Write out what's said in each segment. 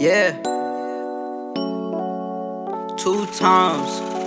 Yeah. Two times.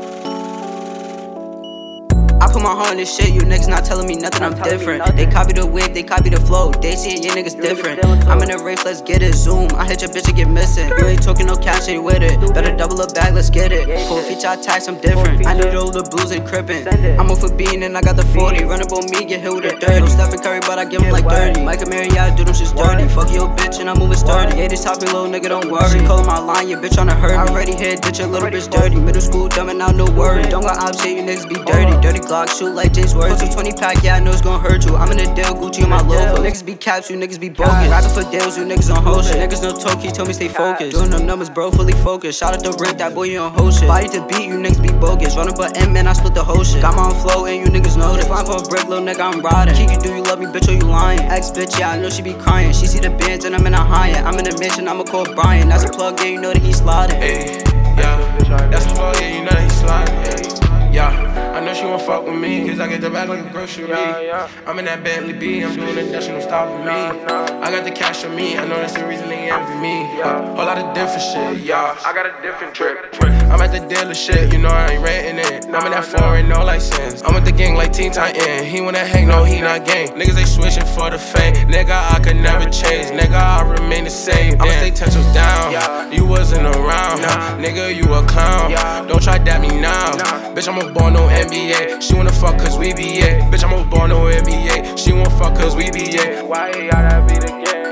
Put my heart in this shit, you niggas not telling me nothing, I'm different. They copy the wig, they copy the flow, they see it, you niggas different. I'm in a race, let's get it, zoom. I hit your bitch and get missing. You ain't talking no cash, ain't with it. Better double up bag, let's get it. Full feature I tax, I'm different. I need all the blues and crippin'. I'm off for bean and I got the 40. Run up on me, get hit with a 30. No Stephen Curry, but I give him like 30. Mike and Mary, yeah, I do them shit dirty. Fuck your and I'm moving sturdy. Yeah, this topic, little nigga, don't worry. Calling my line, your bitch tryna hurt me. I already hit, ditch a little bitch dirty. Middle school, dumbing out, no worry. Don't got ops, yeah, you niggas be dirty. Uh-huh. Dirty Glock, shoot like James Worthy. Post a 20 pack, yeah, I know it's gon' hurt you. I'm in a deal, Gucci on my logo. Niggas be caps, you niggas be bogus. Rapping for deals, you niggas on whole shit. Niggas no Toki, told me stay focused. Doing them numbers, bro, fully focused. Shout out to Rick, that boy, you on whole shit. Body to beat, you niggas be bogus. Run up a M, man, I split the whole shit. Got my own flow, and you niggas know this. Flying for a brick, little nigga, I'm riding. Kiki, do you love me, bitch, or you lying? Ex bitch, yeah, I know she be crying. She see the bands, and I'm in a Hyatt. I'm in a mission, I'ma call Brian. That's a plug, yeah, you know that he's sliding. Hey, yeah, that's the plug, yeah, you know that he's sliding. Yeah. I know she won't fuck with me, cause I get the bag like a grocery. I'm in that Bentley B, I'm doing the dash, no stopping me. I got the cash on me, I know that's the reason they envy me. Uh, whole lot of different shit, yeah. I got a different trip. I'm at the dealership, you know I ain't renting it. I'm in that foreign, no license. I'm with the gang like Teen Titan. He wanna hang, no, he not gang. Niggas they switching for the fame. Nigga, I could never change. Same. I'ma stay ten toes down. You wasn't around. Nigga, you a clown. Don't try that me now. Bitch, I'm a born no NBA. She wanna fuck cause we be it. Bitch, I'm a born no NBA. She wanna fuck cause we be it. Why you gotta be the gang? That be the gang. Why you gotta